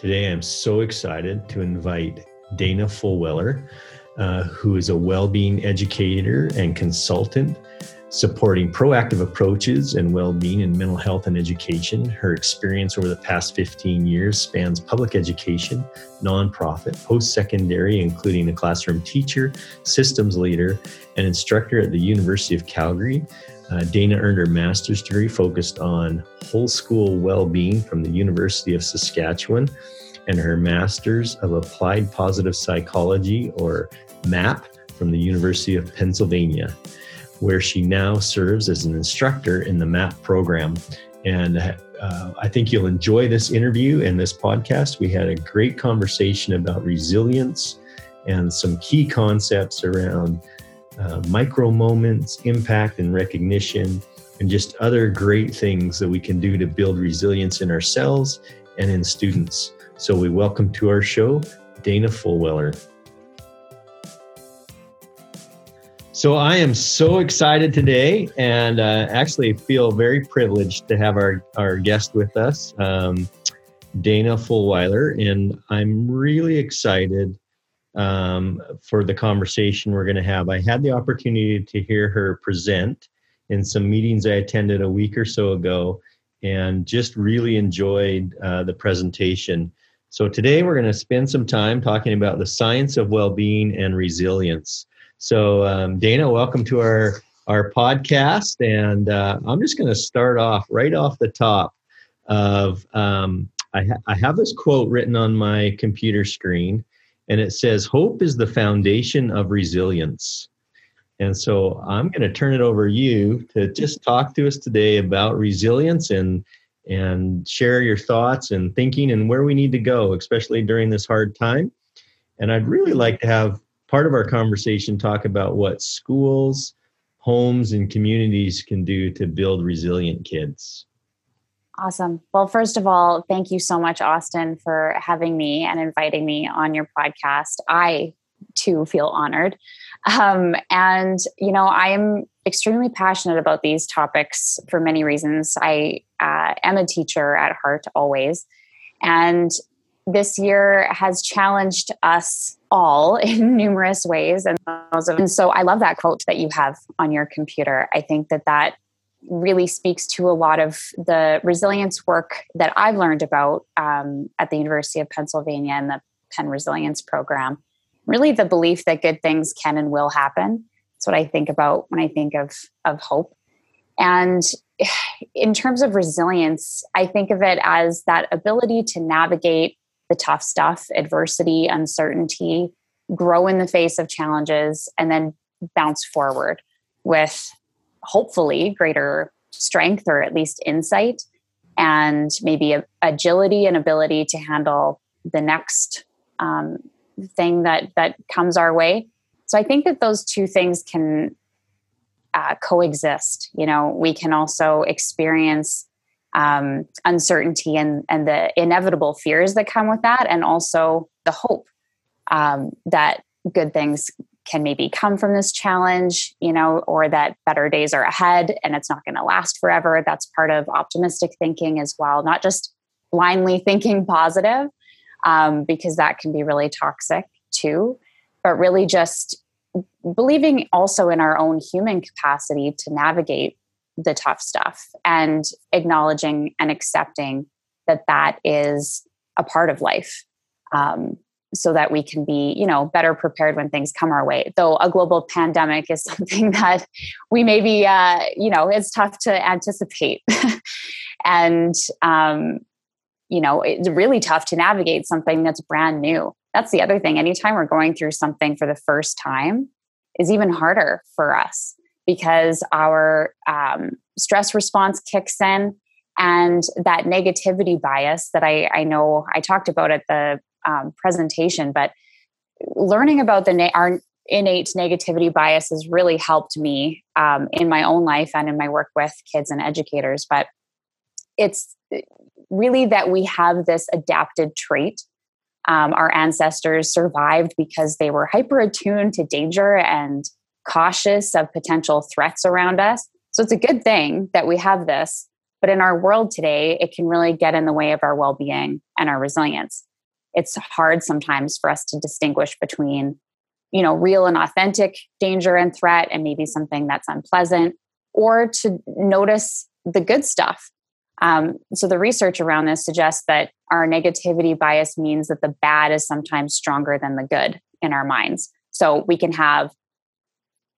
Today, I'm so excited to invite Dana Fulwiler, uh, who is a well being educator and consultant supporting proactive approaches and well being in mental health and education. Her experience over the past 15 years spans public education, nonprofit, post secondary, including a classroom teacher, systems leader, and instructor at the University of Calgary. Uh, Dana earned her master's degree focused on whole school well being from the University of Saskatchewan and her master's of applied positive psychology or MAP from the University of Pennsylvania where she now serves as an instructor in the MAP program. And uh, I think you'll enjoy this interview and this podcast. We had a great conversation about resilience and some key concepts around uh, micro moments, impact, and recognition, and just other great things that we can do to build resilience in ourselves and in students. So, we welcome to our show Dana Fulwiler. So I am so excited today, and uh, actually feel very privileged to have our our guest with us, um, Dana Fulwiler, and I'm really excited um, for the conversation we're going to have. I had the opportunity to hear her present in some meetings I attended a week or so ago, and just really enjoyed uh, the presentation. So today we're going to spend some time talking about the science of well-being and resilience. So, um, Dana, welcome to our our podcast, and uh, I'm just going to start off right off the top. Of um, I, ha- I have this quote written on my computer screen, and it says, "Hope is the foundation of resilience." And so, I'm going to turn it over to you to just talk to us today about resilience and and share your thoughts and thinking and where we need to go, especially during this hard time. And I'd really like to have part of our conversation talk about what schools, homes, and communities can do to build resilient kids. Awesome. Well, first of all, thank you so much, Austin, for having me and inviting me on your podcast. I too feel honored. Um, and, you know, I am extremely passionate about these topics for many reasons. I uh, am a teacher at heart always. And this year has challenged us all in numerous ways and, and so i love that quote that you have on your computer i think that that really speaks to a lot of the resilience work that i've learned about um, at the university of pennsylvania and the penn resilience program. Really the belief that good things can and will happen. That's what i think about when i think of of hope. And in terms of resilience i think of it as that ability to navigate the tough stuff, adversity, uncertainty, grow in the face of challenges, and then bounce forward with hopefully greater strength or at least insight and maybe agility and ability to handle the next um, thing that that comes our way. So I think that those two things can uh, coexist. You know, we can also experience um, uncertainty and and the inevitable fears that come with that, and also the hope um, that good things can maybe come from this challenge, you know, or that better days are ahead and it's not going to last forever. That's part of optimistic thinking as well, not just blindly thinking positive, um, because that can be really toxic too, but really just believing also in our own human capacity to navigate the tough stuff and acknowledging and accepting that that is a part of life um, so that we can be you know better prepared when things come our way. Though a global pandemic is something that we maybe uh, you know it's tough to anticipate. And um, you know it's really tough to navigate something that's brand new. That's the other thing. Anytime we're going through something for the first time is even harder for us because our um, stress response kicks in and that negativity bias that I, I know I talked about at the um, presentation, but learning about the na- our innate negativity bias has really helped me um, in my own life and in my work with kids and educators. But it's really that we have this adapted trait. Um, our ancestors survived because they were hyper attuned to danger and cautious of potential threats around us. So it's a good thing that we have this. But in our world today, it can really get in the way of our well being and our resilience. It's hard sometimes for us to distinguish between you know real and authentic danger and threat and maybe something that's unpleasant or to notice the good stuff. Um, so the research around this suggests that our negativity bias means that the bad is sometimes stronger than the good in our minds. So we can have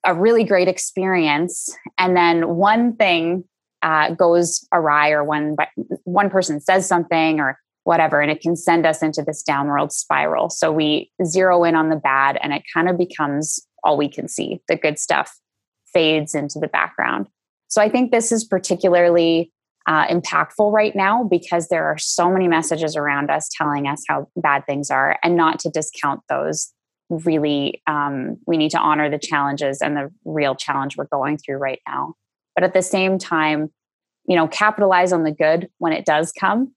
a really great experience and then one thing uh, goes awry or one one person says something or whatever and it can send us into this downward spiral. So we zero in on the bad and it kind of becomes all we can see. The good stuff fades into the background. So i think this is particularly uh, impactful right now because there are so many messages around us telling us how bad things are and not to discount those really um, we need to honor the challenges and the real challenge we're going through right now. But at the same time you know capitalize on the good when it does come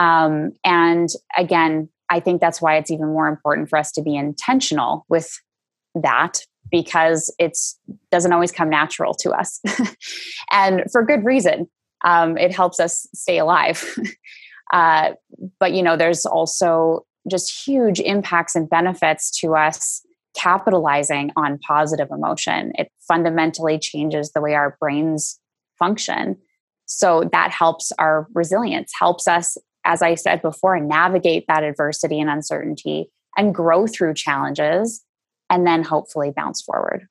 um, and again i think that's why it's even more important for us to be intentional with that because it doesn't always come natural to us and for good reason um, it helps us stay alive uh, but you know there's also just huge impacts and benefits to us capitalizing on positive emotion. It fundamentally changes the way our brains function. So that helps our resilience, helps us, as I said before, navigate that adversity and uncertainty and grow through challenges and then hopefully bounce forward.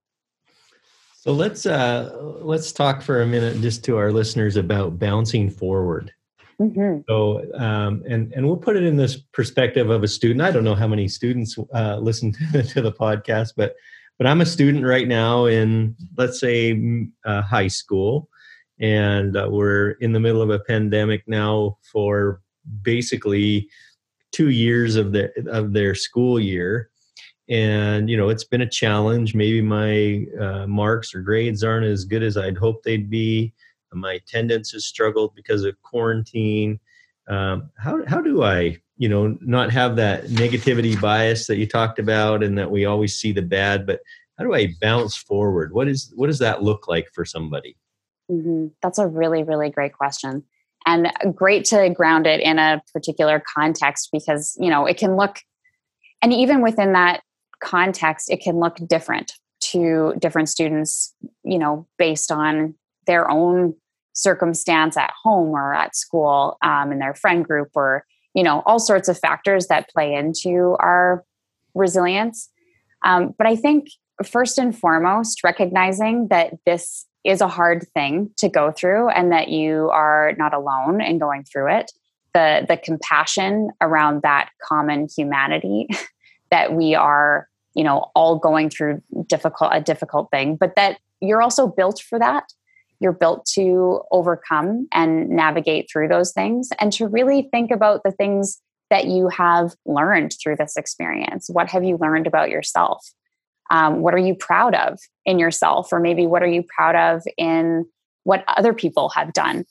So let's uh, let's talk for a minute just to our listeners about bouncing forward. Mm-hmm. So, um, and and we'll put it in this perspective of a student. I don't know how many students uh, listen to, to, the podcast, but but I'm a student right now in let's say uh, high school, and uh, we're in the middle of a pandemic now for basically two years of the of their school year and you know it's been a challenge maybe my uh, marks or grades aren't as good as i'd hoped they'd be my attendance has struggled because of quarantine. Um, how how do I you know not have that negativity bias that you talked about and that we always see the bad, but how do I bounce forward? What is what does that look like for somebody? Mm-hmm. That's a really really great question and great to ground it in a particular context because you know it can look and even within that context it can look different to different students you know based on their own circumstance at home or at school um, in their friend group or you know all sorts of factors that play into our resilience. Um, but i think first and foremost recognizing that this is a hard thing to go through and that you are not alone in going through it the the compassion around that common humanity that we are you know all going through difficult a difficult thing but that you're also built for that you're built to overcome and navigate through those things and to really think about the things that you have learned through this experience. What have you learned about yourself? Um, what are you proud of in yourself? Or maybe what are you proud of in what other people have done?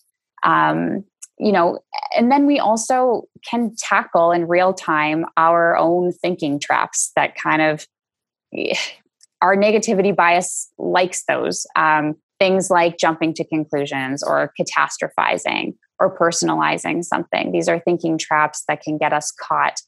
Um, you know, and then we also can tackle in real time our own thinking traps that kind of our negativity bias likes those. Um, things like jumping to conclusions or catastrophizing or personalizing something. These are thinking traps that can get us caught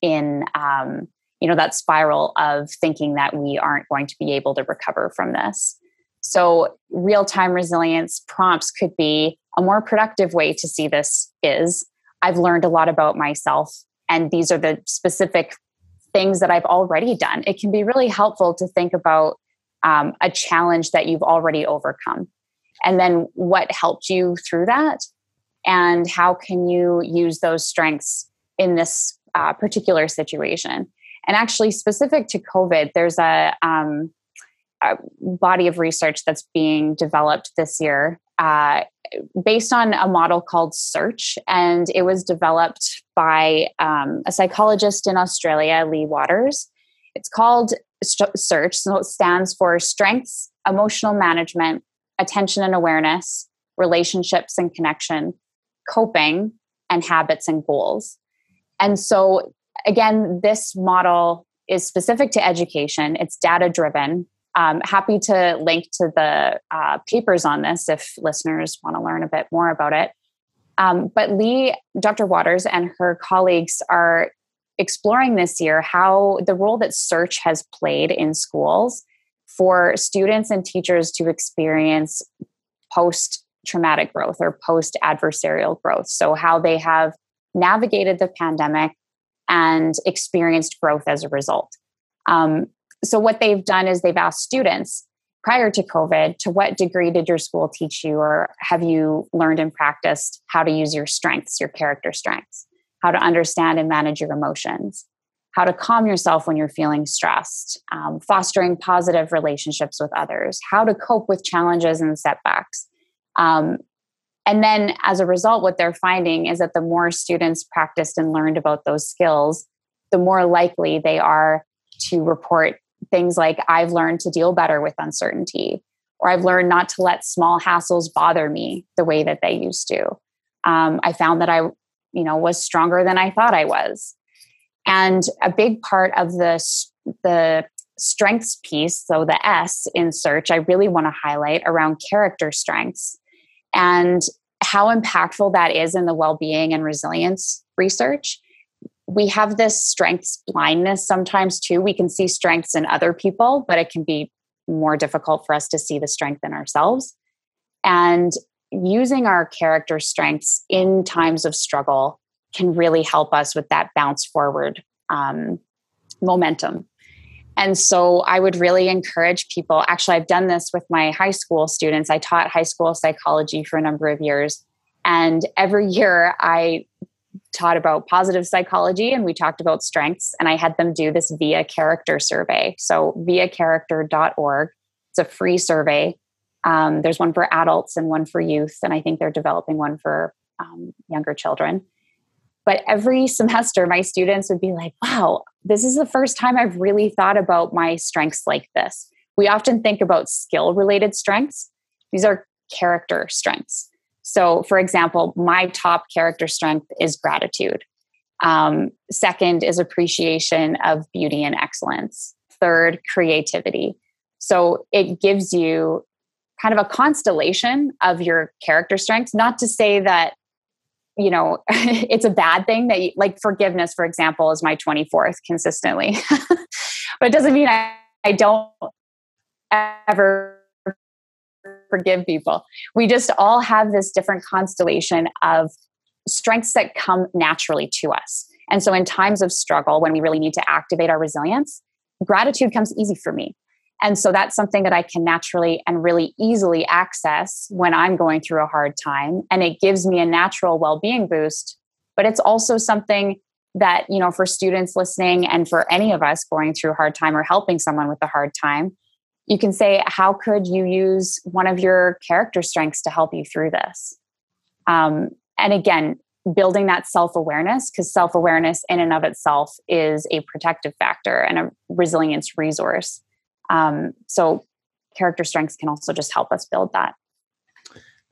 in um, you know that spiral of thinking that we aren't going to be able to recover from this. So real-time resilience prompts could be a more productive way to see this is I've learned a lot about myself and these are the specific things that I've already done. It can be really helpful to think about um, a challenge that you've already overcome and then what helped you through that and how can you use those strengths in this uh, particular situation and actually specific to covid there's a, um, a body of research that's being developed this year uh, based on a model called search. And it was developed by um, a psychologist in australia lea waters. It's called search. So it stands for strengths emotional management attention and awareness relationships and connection coping and habits and goals. And so again this model is specific to education. It's data driven um, happy to link to the uh, papers on this if listeners want to learn a bit more about it. Um, but lea dr waters and her colleagues are exploring this year how the role that search has played in schools for students and teachers to experience post traumatic growth or post adversarial growth. So, how they have navigated the pandemic and experienced growth as a result. Um, so, what they've done is they've asked students prior to COVID, to what degree did your school teach you, or have you learned and practiced how to use your strengths, your character strengths, how to understand and manage your emotions, how to calm yourself when you're feeling stressed, um, fostering positive relationships with others, how to cope with challenges and setbacks. Um, and then, as a result, what they're finding is that the more students practiced and learned about those skills, the more likely they are to report things like I've learned to deal better with uncertainty, or I've learned not to let small hassles bother me the way that they used to. Um, I found that I, you know, was stronger than I thought I was. And a big part of the the strengths piece, so the S in search, I really want to highlight around character strengths and how impactful that is in the well-being and resilience research we have this strengths blindness sometimes too. We can see strengths in other people, but it can be more difficult for us to see the strength in ourselves. And using our character strengths in times of struggle can really help us with that bounce forward um, momentum. And so I would really encourage people. Actually, I've done this with my high school students. I taught high school psychology for a number of years. And every year I taught about positive psychology and we talked about strengths and i had them do this via character survey so via character.org it's a free survey um, there's one for adults and one for youth and i think they're developing one for um, younger children but every semester my students would be like wow this is the first time i've really thought about my strengths like this we often think about skill related strengths these are character strengths so, for example, my top character strength is gratitude. Um, second is appreciation of beauty and excellence. Third, creativity. So it gives you kind of a constellation of your character strengths. Not to say that you know it's a bad thing that you, like forgiveness for example is my 24th consistently but it doesn't mean I, I don't ever forgive people. We just all have this different constellation of strengths that come naturally to us. And so, in times of struggle, when we really need to activate our resilience, gratitude comes easy for me. And so, that's something that I can naturally and really easily access when I'm going through a hard time. And it gives me a natural well being boost. But it's also something that, you know, for students listening and for any of us going through a hard time or helping someone with a hard time, you can say, How could you use one of your character strengths to help you through this? Um, and again, building that self awareness, because self awareness in and of itself is a protective factor and a resilience resource. Um, so, character strengths can also just help us build that.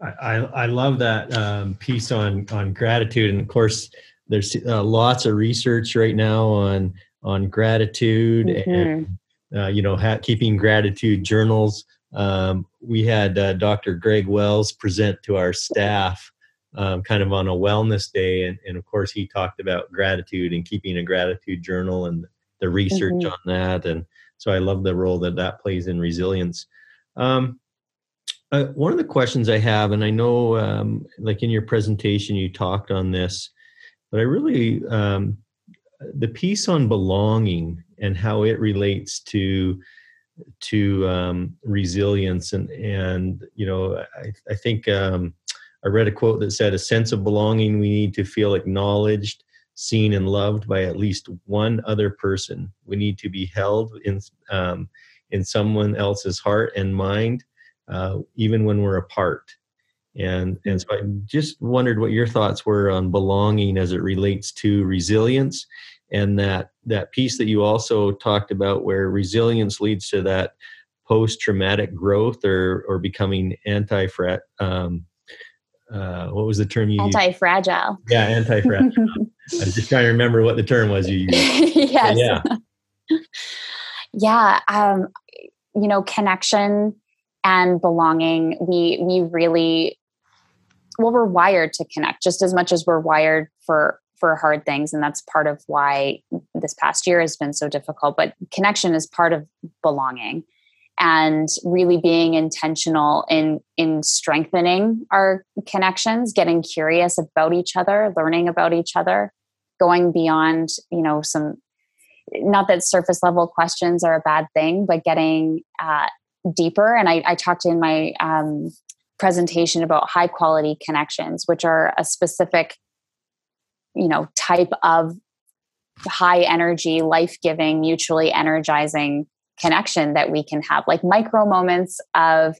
I, I love that um, piece on on gratitude, and of course, there's uh, lots of research right now on on gratitude mm-hmm. and uh, you know, ha- keeping gratitude journals. Um, we had uh, Dr. Greg Wells present to our staff um, kind of on a wellness day. And, and, of course, he talked about gratitude and keeping a gratitude journal and the research mm-hmm. on that. And so I love the role that that plays in resilience. Um, uh, one of the questions I have, and I know, um, like in your presentation, you talked on this, but I really, um, the piece on belonging and how it relates to to um, resilience and and you know I, I think um, I read a quote that said a sense of belonging we need to feel acknowledged seen and loved by at least one other person. We need to be held in um, in someone else's heart and mind uh, even when we're apart. And and so I just wondered what your thoughts were on belonging as it relates to resilience and that that piece that you also talked about where resilience leads to that post-traumatic growth or or becoming anti-frat um, uh, what was the term you anti-fragile. Used? yeah anti-fragile. I was just trying to remember what the term was you used. Yes. Yeah. Yeah um, you know connection and belonging we we really well we're wired to connect just as much as we're wired for for hard things and that's part of why this past year has been so difficult but connection is part of belonging and really being intentional in in strengthening our connections getting curious about each other learning about each other going beyond you know some not that surface level questions are a bad thing but getting uh, deeper. And I, I, talked in my um, presentation about high quality connections which are a specific you know type of high energy life-giving mutually energizing connection that we can have like micro moments of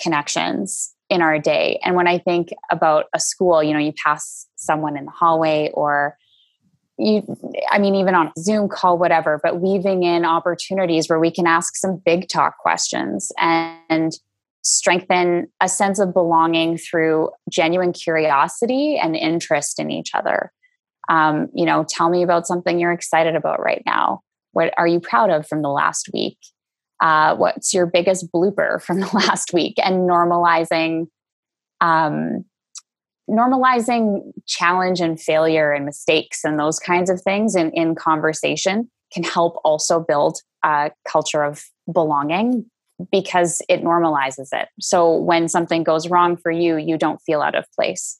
connections in our day and when i think about a school you know you pass someone in the hallway or you i mean even on a zoom call whatever but weaving in opportunities where we can ask some big talk questions and strengthen a sense of belonging through genuine curiosity and interest in each other. Um, you know, tell me about something you're excited about right now. What are you proud of from the last week? Uh, what's your biggest blooper from the last week? And normalizing, um, normalizing challenge and failure and mistakes and those kinds of things in, in conversation can help also build a culture of belonging because it normalizes it. So when something goes wrong for you, you don't feel out of place.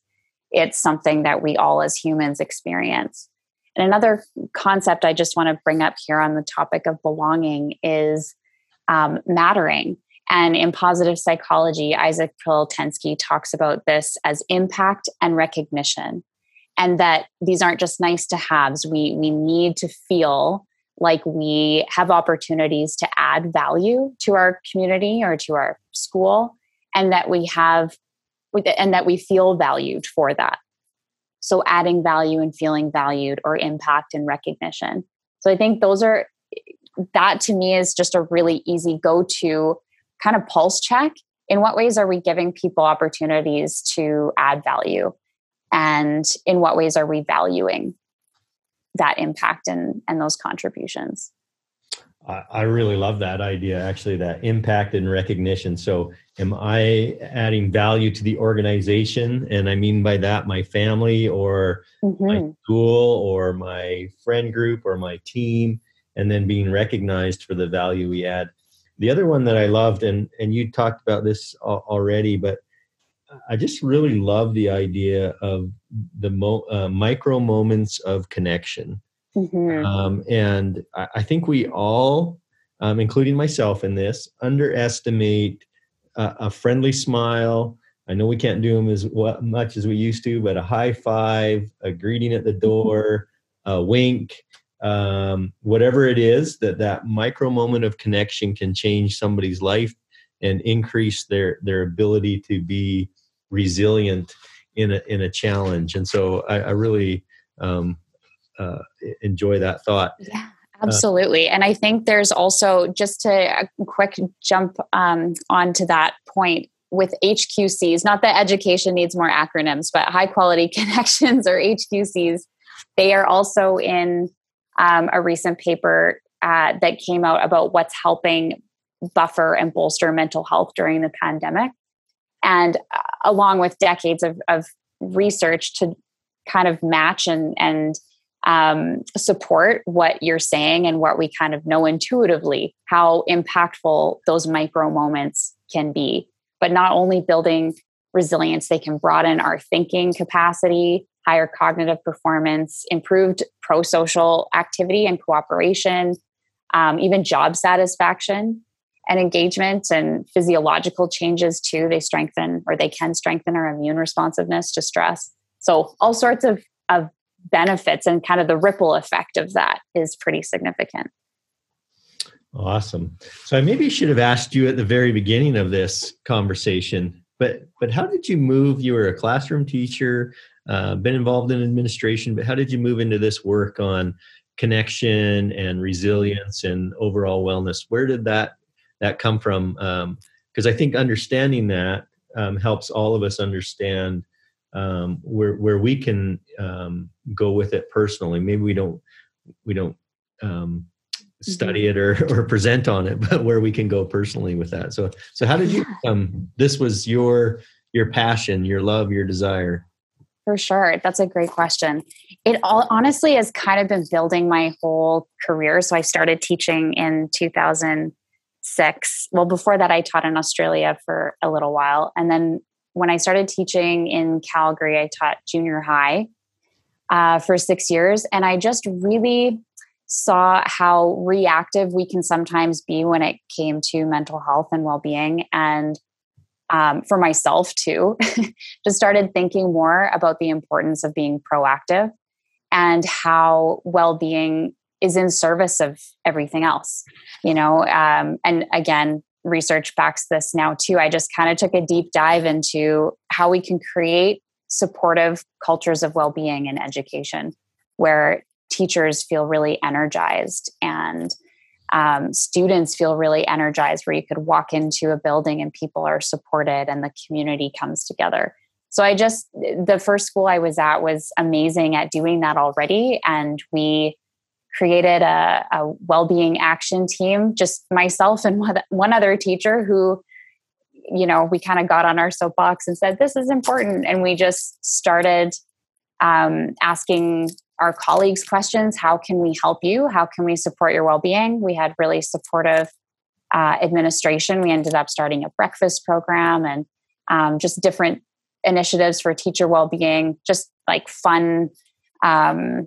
It's something that we all as humans experience. And another concept I just want to bring up here on the topic of belonging is um, mattering. And in positive psychology, Isaac Prilleltensky talks about this as impact and recognition. And that these aren't just nice to haves. We, we need to feel like we have opportunities to add value to our community or to our school and that we have and that we feel valued for that so adding value and feeling valued or impact and recognition. So i think those are that to me is just a really easy go to kind of pulse check. In what ways are we giving people opportunities to add value? And in what ways are we valuing that impact and and those contributions I really love that idea, actually, that impact and recognition. So, am I adding value to the organization? And I mean by that my family or mm-hmm. my school or my friend group or my team, and then being recognized for the value we add. The other one that I loved, and, and you talked about this already, but I just really love the idea of the mo- uh, micro moments of connection. Mm-hmm. Um, and I, I, think we all, um, including myself in this, underestimate a, a, friendly smile. I know we can't do them as much as we used to, but a high five, a greeting at the mm-hmm. door, a wink, um, whatever it is, that that micro moment of connection can change somebody's life and increase their their ability to be resilient in a in a challenge. And so I, I really um, uh, enjoy that thought. Yeah. Absolutely. Uh, and I think there's also, just to a quick jump um, onto that point with HQCs, not that education needs more acronyms, but high quality connections or HQCs, they are also in um, a recent paper uh, that came out about what's helping buffer and bolster mental health during the pandemic and uh, along with decades of, of research to kind of match and and um, support what you're saying and what we kind of know intuitively how impactful those micro moments can be but not only building resilience they can broaden our thinking capacity higher cognitive performance improved pro-social activity and cooperation um, even job satisfaction and engagement and physiological changes too. They strengthen or they can strengthen our immune responsiveness to stress. So all sorts of, of benefits and kind of the ripple effect of that is pretty significant. Awesome. So I maybe should have asked you at the very beginning of this conversation, but but how did you move? You were a classroom teacher, uh, been involved in administration, but how did you move into this work on connection and resilience and overall wellness? Where did that that come from because um, i think understanding that um, helps all of us understand um, where where we can um, go with it personally maybe we don't we don't um, study it or, or present on it but where we can go personally with that so so how did you um this was your your passion your love your desire for sure. That's a great question. It all honestly has kind of been building my whole career. So I started teaching in 2006. Well, before that, I taught in Australia for a little while. And then when I started teaching in Calgary, I taught junior high uh, for six years. And I just really saw how reactive we can sometimes be when it came to mental health and well being. And um, for myself too, just started thinking more about the importance of being proactive and how well being is in service of everything else, you know. Um, and again, research backs this now too. I just kind of took a deep dive into how we can create supportive cultures of well being in education where teachers feel really energized and um, students feel really energized where you could walk into a building and people are supported and the community comes together so i just the first school i was at was amazing at doing that already and we created a, a well-being action team just myself and one other teacher who you know we kind of got on our soapbox and said this is important. And we just started um, asking our colleagues questions how can we help you? How can we support your well-being? We had really supportive uh, administration. We ended up starting a breakfast program and um, just different initiatives for teacher well-being just like fun um,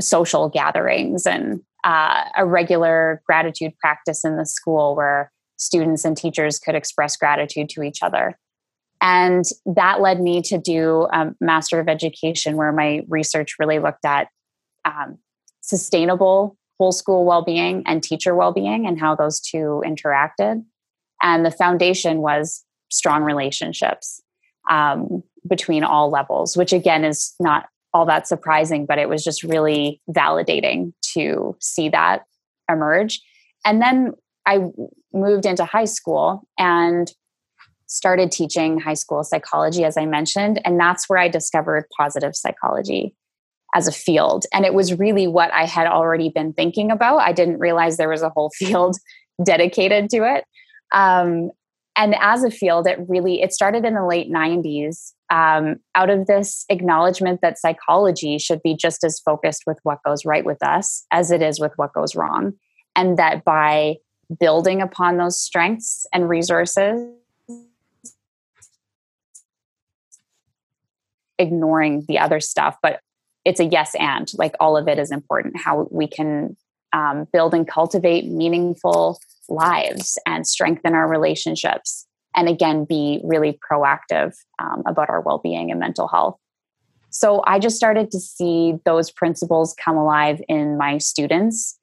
social gatherings and uh, a regular gratitude practice in the school where students and teachers could express gratitude to each other and that led me to do a Master of Education, where my research really looked at um, sustainable whole school well being and teacher well being and how those two interacted. And the foundation was strong relationships um, between all levels, which again is not all that surprising, but it was just really validating to see that emerge. And then I moved into high school and started teaching high school psychology, as I mentioned. And that's where I discovered positive psychology as a field. And it was really what I had already been thinking about. I didn't realize there was a whole field dedicated to it. Um, and as a field, it really it started in the late 90s um, out of this acknowledgement that psychology should be just as focused with what goes right with us as it is with what goes wrong. And that by building upon those strengths and resources ignoring the other stuff but it's a yes and like all of it is important how we can um, build and cultivate meaningful lives and strengthen our relationships and again be really proactive um, about our well-being and mental health. So i just started to see those principles come alive in my students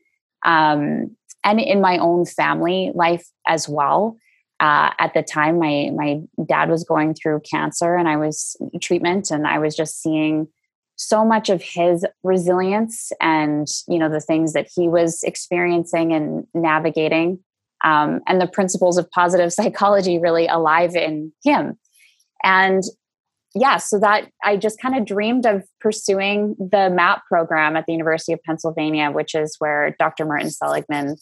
um, and in my own family life as well. Uh, at the time my my dad was going through cancer and i was treatment and i was just seeing so much of his resilience and you know the things that he was experiencing and navigating um, and the principles of positive psychology really alive in him and yeah so that i just kind of dreamed of pursuing the map program at the university of pennsylvania which is where dr martin seligman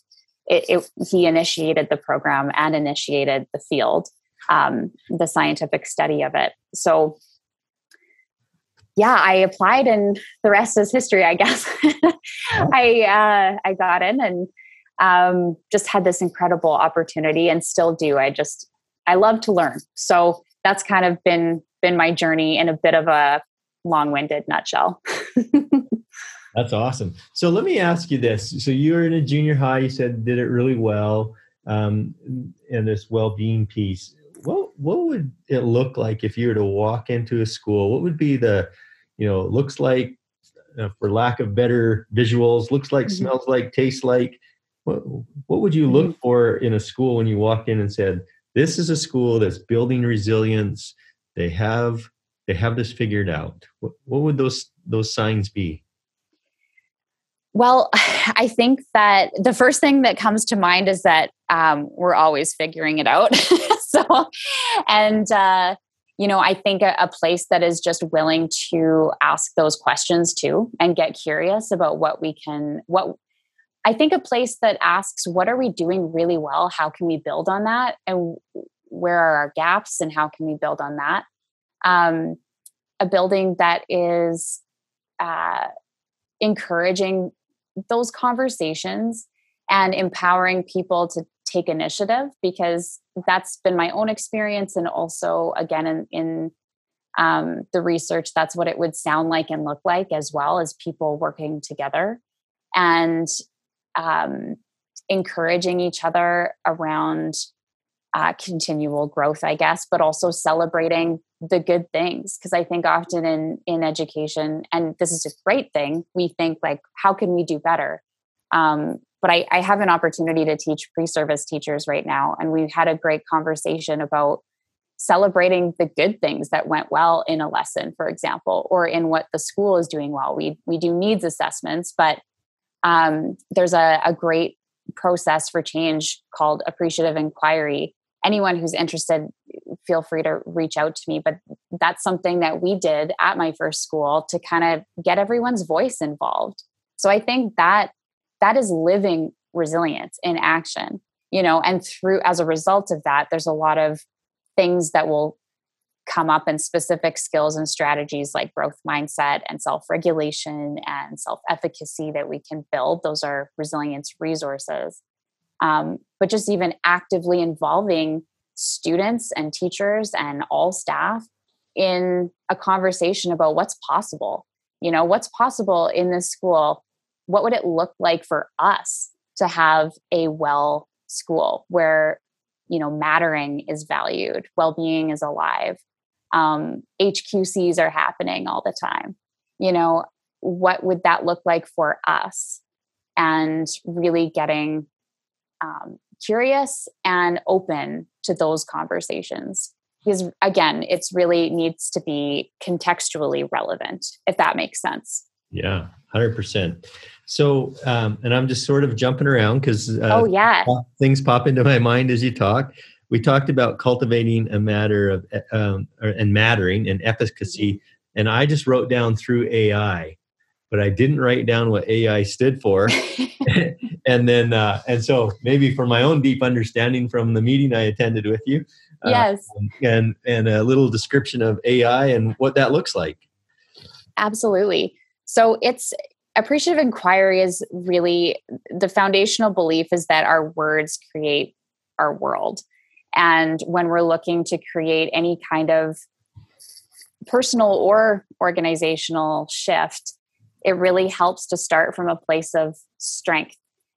it, it, he initiated the program and initiated the field, um, the scientific study of it. So, yeah, I applied, and the rest is history, I guess. I uh, I got in and um, just had this incredible opportunity, and still do. I just I love to learn, so that's kind of been been my journey in a bit of a long-winded nutshell. That's awesome. So let me ask you this. So you were in a junior high, you said did it really well um, in this well-being piece. What what would it look like if you were to walk into a school? What would be the, you know, looks like, uh, for lack of better visuals, looks like, mm-hmm. smells like, tastes like. What what would you look mm-hmm. for in a school when you walked in and said, "This is a school that's building resilience. They have they have this figured out." What what would those those signs be? Well, I think that the first thing that comes to mind is that um, we're always figuring it out. so, and, uh, you know, I think a, a, place that is just willing to ask those questions too and get curious about what we can, what I think a place that asks, what are we doing really well? How can we build on that? And where are our gaps and how can we build on that? Um, a building that is uh, encouraging those conversations and empowering people to take initiative because that's been my own experience and also again in, in um, the research that's what it would sound like and look like as well as people working together and um, encouraging each other around uh, continual growth i guess but also celebrating the good things. Because i think often in in education and this is a great thing we think like how can we do better? Um, but I, I have an opportunity to teach pre-service teachers right now and we've had a great conversation about celebrating the good things that went well in a lesson for example or in what the school is doing well. We we do needs assessments but um, there's a, a great process for change called appreciative inquiry. Anyone who's interested feel free to reach out to me but that's something that we did at my first school to kind of get everyone's voice involved. So i think that that is living resilience in action you know and through as a result of that there's a lot of things that will come up in specific skills and strategies like growth mindset and self-regulation and self-efficacy that we can build. Those are resilience resources. Um, but just even actively involving students and teachers and all staff in a conversation about what's possible. You know what's possible in this school? What would it look like for us to have a well school where you know mattering is valued well-being is alive um, hqcs are happening all the time. You know what would that look like for us? And really getting um, curious and open to those conversations. Because again it's really needs to be contextually relevant if that makes sense. Yeah 100% so um, and i'm just sort of jumping around because uh, oh yeah. things pop into my mind as you talk we talked about cultivating a matter of um, and mattering and efficacy and i just wrote down through ai but I didn't write down what AI stood for. and then, uh, and so maybe for my own deep understanding from the meeting I attended with you, uh, yes, and and a little description of AI and what that looks like. Absolutely. So it's appreciative inquiry is really the foundational belief is that our words create our world, and when we're looking to create any kind of personal or organizational shift it really helps to start from a place of strength.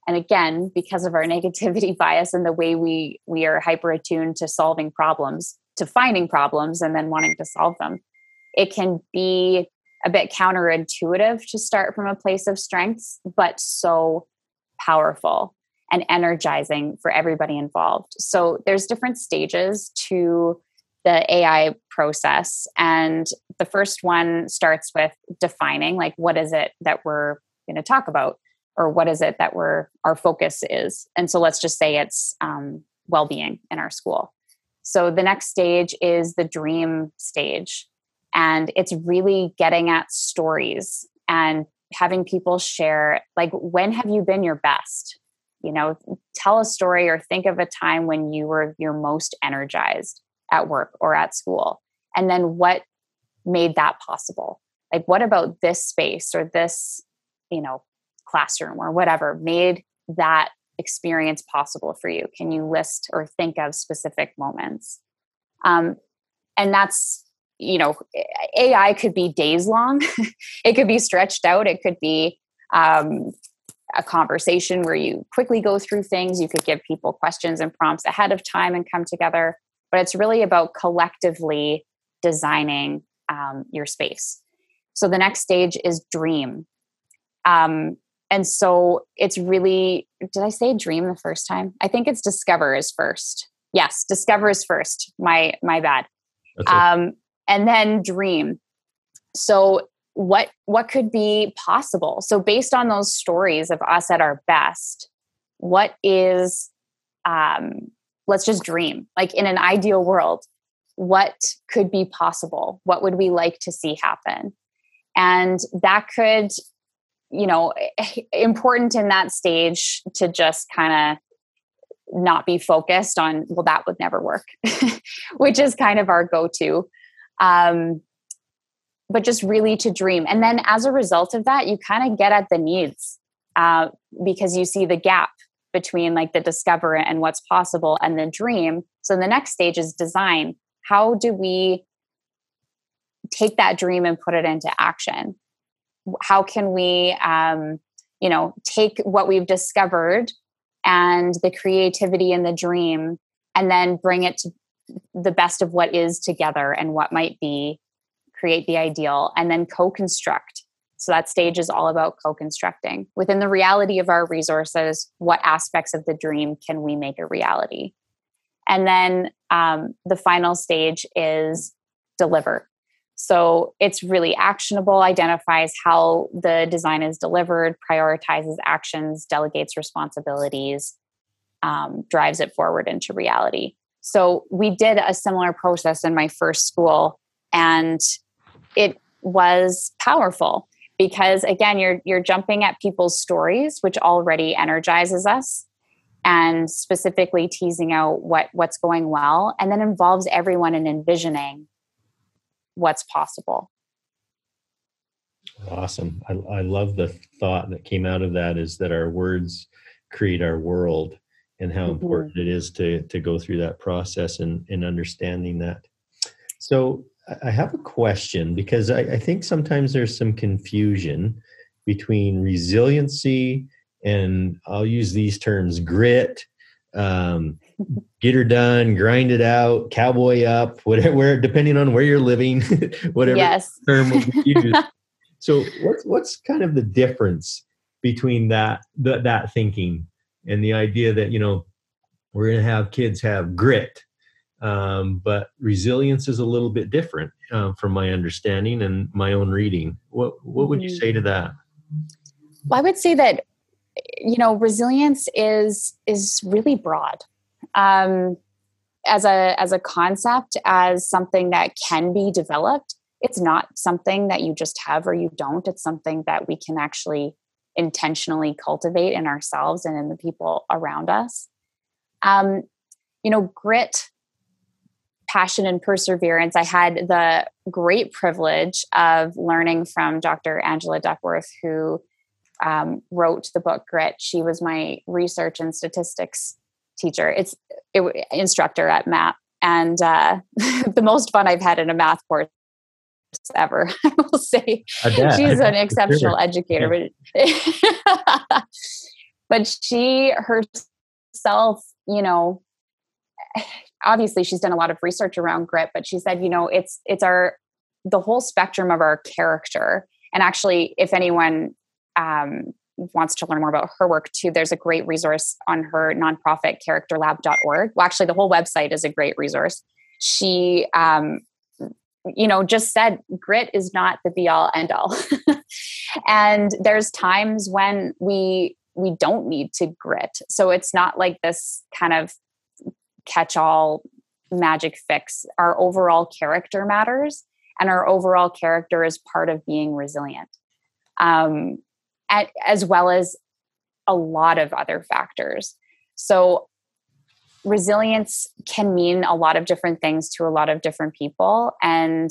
And again because of our negativity bias and the way we we are hyper attuned to solving problems to finding problems and then wanting to solve them it can be a bit counterintuitive to start from a place of strengths but so powerful and energizing for everybody involved so there's different stages to the AI process. And the first one starts with defining like what is it that we're going to talk about or what is it that we're our focus is. And so let's just say it's um, well-being in our school. So the next stage is the dream stage. And it's really getting at stories and having people share like when have you been your best? You know, tell a story or think of a time when you were your most energized at work or at school. And then what made that possible? Like what about this space or this you know classroom or whatever made that experience possible for you? Can you list or think of specific moments? Um, and that's you know ai could be days long. It could be stretched out. It could be um, a conversation where you quickly go through things you could give people questions and prompts ahead of time and come together but it's really about collectively designing um, your space. So the next stage is dream. Um, and so it's really, did I say dream the first time? I think it's discover is first. Yes, discover is first. My my bad. Um, and then dream. So what what could be possible? So based on those stories of us at our best, what is um, let's just dream like in an ideal world what could be possible? What would we like to see happen? And that could you know important in that stage to just kind of not be focused on well that would never work which is kind of our go-to. Um, but just really to dream. And then as a result of that, you kind of get at the needs uh, because you see the gap between like the discover and what's possible and the dream. So the next stage is design. How do we take that dream and put it into action? How can we, um, you know, take what we've discovered and the creativity and the dream and then bring it to the best of what is together and what might be create the ideal, and then co construct. So that stage is all about co constructing. Within the reality of our resources, what aspects of the dream can we make a reality? And then um, the final stage is deliver. So it's really actionable, identifies how the design is delivered, prioritizes actions, delegates responsibilities, um, drives it forward into reality. So we did a similar process in my first school, and it was powerful because again you're you're jumping at people's stories which already energizes us and specifically teasing out what what's going well and then involves everyone in envisioning what's possible. Awesome. I, I love the thought that came out of that is that our words create our world and how mm-hmm. important it is to to go through that process and, and understanding that. So I have a question because I, I, think sometimes there's some confusion between resiliency and I'll use these terms grit, um, get her done, grind it out, cowboy up, whatever, depending on where you're living, whatever yes. term will be used. so, what's what's kind of the difference between that the, that thinking and the idea that you know we're going to have kids have grit um, but resilience is a little bit different uh, from my understanding and my own reading. What what would you say to that? Well, I would say that you know resilience is is really broad um, as a as a concept as something that can be developed. It's not something that you just have or you don't. It's something that we can actually intentionally cultivate in ourselves and in the people around us. Um, you know, grit passion and perseverance. I had the great privilege of learning from Dr. Angela Duckworth, who um, wrote the book Grit. She was my research and statistics teacher. It's it, instructor at MAPP, and uh, the most fun I've had in a math course ever. I will say she's an exceptional educator, but but she herself, you know obviously she's done a lot of research around grit but she said you know it's it's our the whole spectrum of our character. And actually if anyone um, wants to learn more about her work too there's a great resource on her nonprofit characterlab.org well actually the whole website is a great resource. She um, you know just said grit is not the be all end all and there's times when we we don't need to grit. So it's not like this kind of catch all magic fix. Our overall character matters, and our overall character is part of being resilient, um, at, as well as a lot of other factors. So, resilience can mean a lot of different things to a lot of different people. And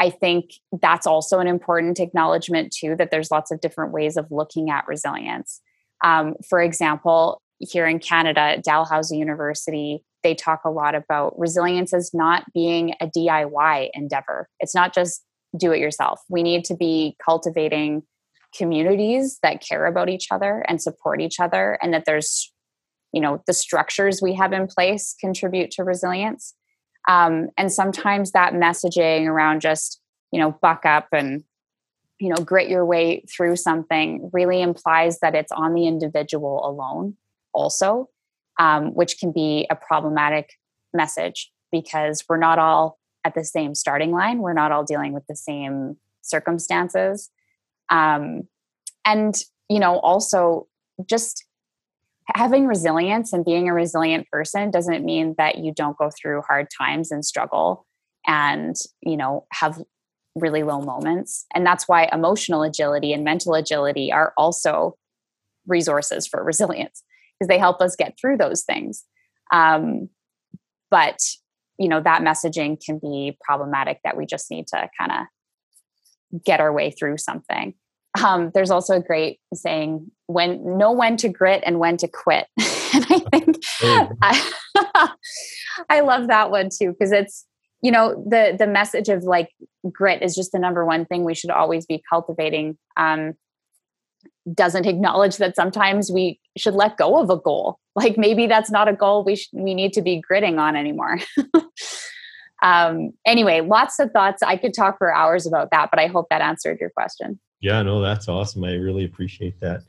I think that's also an important acknowledgement, too, that there's lots of different ways of looking at resilience. Um, for example, here in Canada, Dalhousie University, they talk a lot about resilience as not being a DIY endeavor. It's not just do it yourself. We need to be cultivating communities that care about each other and support each other and that there's you know the structures we have in place contribute to resilience um, and sometimes that messaging around just you know buck up and you know grit your way through something really implies that it's on the individual alone also um, which can be a problematic message because we're not all at the same starting line. We're not all dealing with the same circumstances. Um, and, you know, also just having resilience and being a resilient person doesn't mean that you don't go through hard times and struggle and, you know, have really low moments. And that's why emotional agility and mental agility are also resources for resilience because they help us get through those things. Um, but you know that messaging can be problematic that we just need to kind of get our way through something. Um, there's also a great saying when know when to grit and when to quit. and I think I, I love that one too because it's you know the the message of like grit is just the number one thing we should always be cultivating. Um, doesn't acknowledge that sometimes we should let go of a goal. Like maybe that's not a goal we sh- we need to be gritting on anymore. um, anyway, lots of thoughts. I could talk for hours about that, but I hope that answered your question. Yeah, no, that's awesome. I really appreciate that.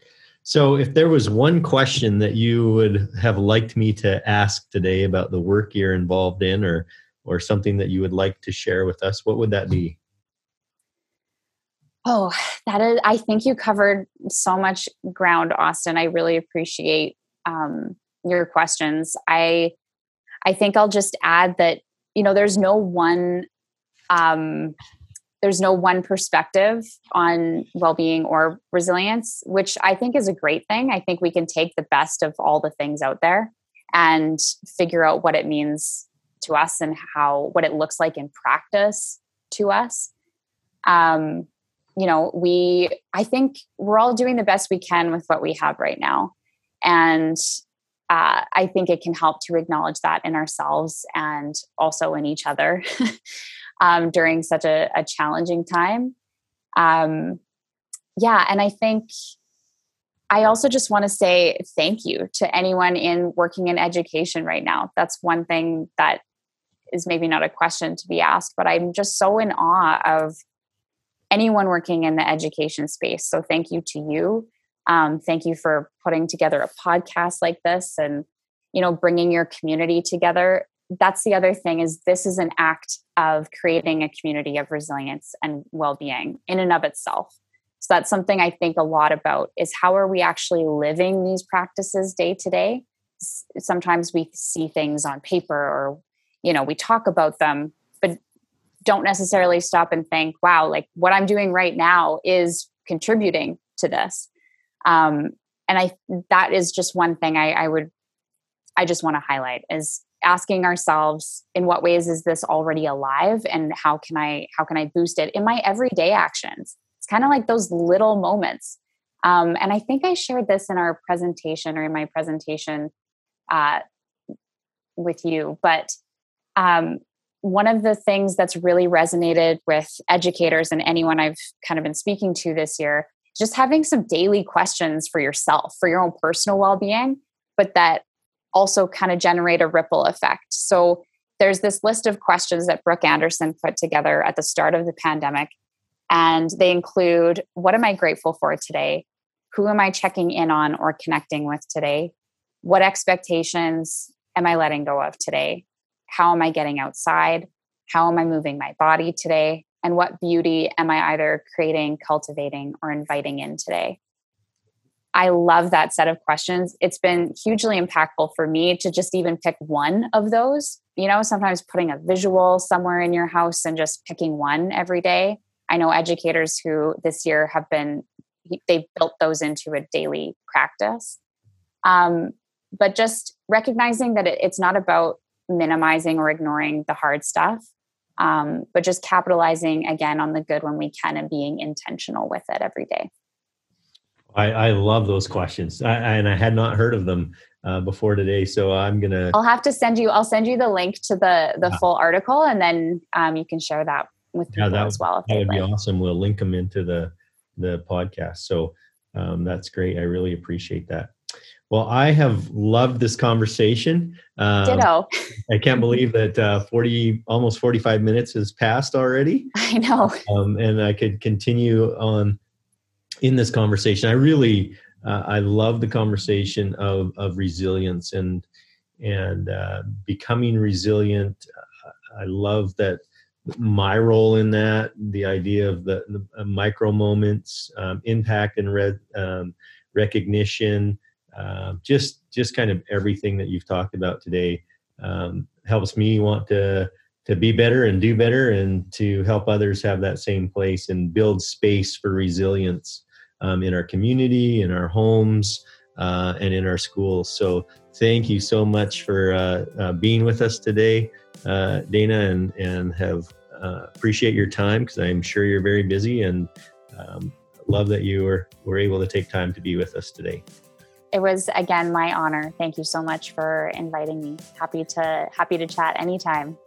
So, if there was one question that you would have liked me to ask today about the work you're involved in, or or something that you would like to share with us, what would that be? Oh, that is. I think you covered so much ground, Austin. I really appreciate um, your questions. I I think I'll just add that you know there's no one um, there's no one perspective on well-being or resilience which i think is a great thing i think we can take the best of all the things out there and figure out what it means to us and how what it looks like in practice to us um, you know we i think we're all doing the best we can with what we have right now and uh, i think it can help to acknowledge that in ourselves and also in each other um, during such a, a challenging time. Um, yeah, and I think I also just want to say thank you to anyone in working in education right now. That's one thing that is maybe not a question to be asked, but I'm just so in awe of anyone working in the education space. So thank you to you. Um, thank you for putting together a podcast like this and you know bringing your community together that's the other thing is this is an act of creating a community of resilience and well-being in and of itself so that's something i think a lot about is how are we actually living these practices day to day sometimes we see things on paper or you know we talk about them but don't necessarily stop and think wow like what i'm doing right now is contributing to this. Um, and i that is just one thing i, I would i just want to highlight is asking ourselves in what ways is this already alive and how can i how can i boost it in my everyday actions? It's kind of like those little moments. Um, and i think i shared this in our presentation or in my presentation uh, with you but um, one of the things that's really resonated with educators and anyone i've kind of been speaking to this year just having some daily questions for yourself for your own personal well-being but that also kind of generate a ripple effect. So there's this list of questions that Brooke Anderson put together at the start of the pandemic. And they include what am I grateful for today? Who am I checking in on or connecting with today? What expectations am I letting go of today? How am I getting outside? How am I moving my body today? And what beauty am I either creating, cultivating, or inviting in today? I love that set of questions. It's been hugely impactful for me to just even pick one of those. You know, sometimes putting a visual somewhere in your house and just picking one every day. I know educators who this year have been, they've built those into a daily practice. Um, but just recognizing that it, it's not about minimizing or ignoring the hard stuff, um, but just capitalizing again on the good when we can and being intentional with it every day. I, I love those questions, I, and I had not heard of them uh, before today. So I'm gonna. I'll have to send you. I'll send you the link to the the yeah. full article, and then um, you can share that with people yeah, that, as well. That would be awesome. We'll link them into the the podcast. So um, that's great. I really appreciate that. Well, I have loved this conversation. Um, Ditto. I can't believe that uh, 40, almost 45 minutes has passed already. I know. Um, and I could continue on in this conversation. I really uh, I love the conversation of of resilience and and uh, becoming resilient. Uh, I love that my role in that, the idea of the, the uh, micro moments, um, impact and red, um, recognition, uh, just just kind of everything that you've talked about today um, helps me want to to be better and do better and to help others have that same place and build space for resilience um, in our community, in our homes, uh, and in our schools. So thank you so much for uh, uh, being with us today, uh, Dana, and, and have uh, appreciate your time because I'm sure you're very busy and um, love that you were, were able to take time to be with us today. It was again my honor. Thank you so much for inviting me. Happy to happy to chat anytime.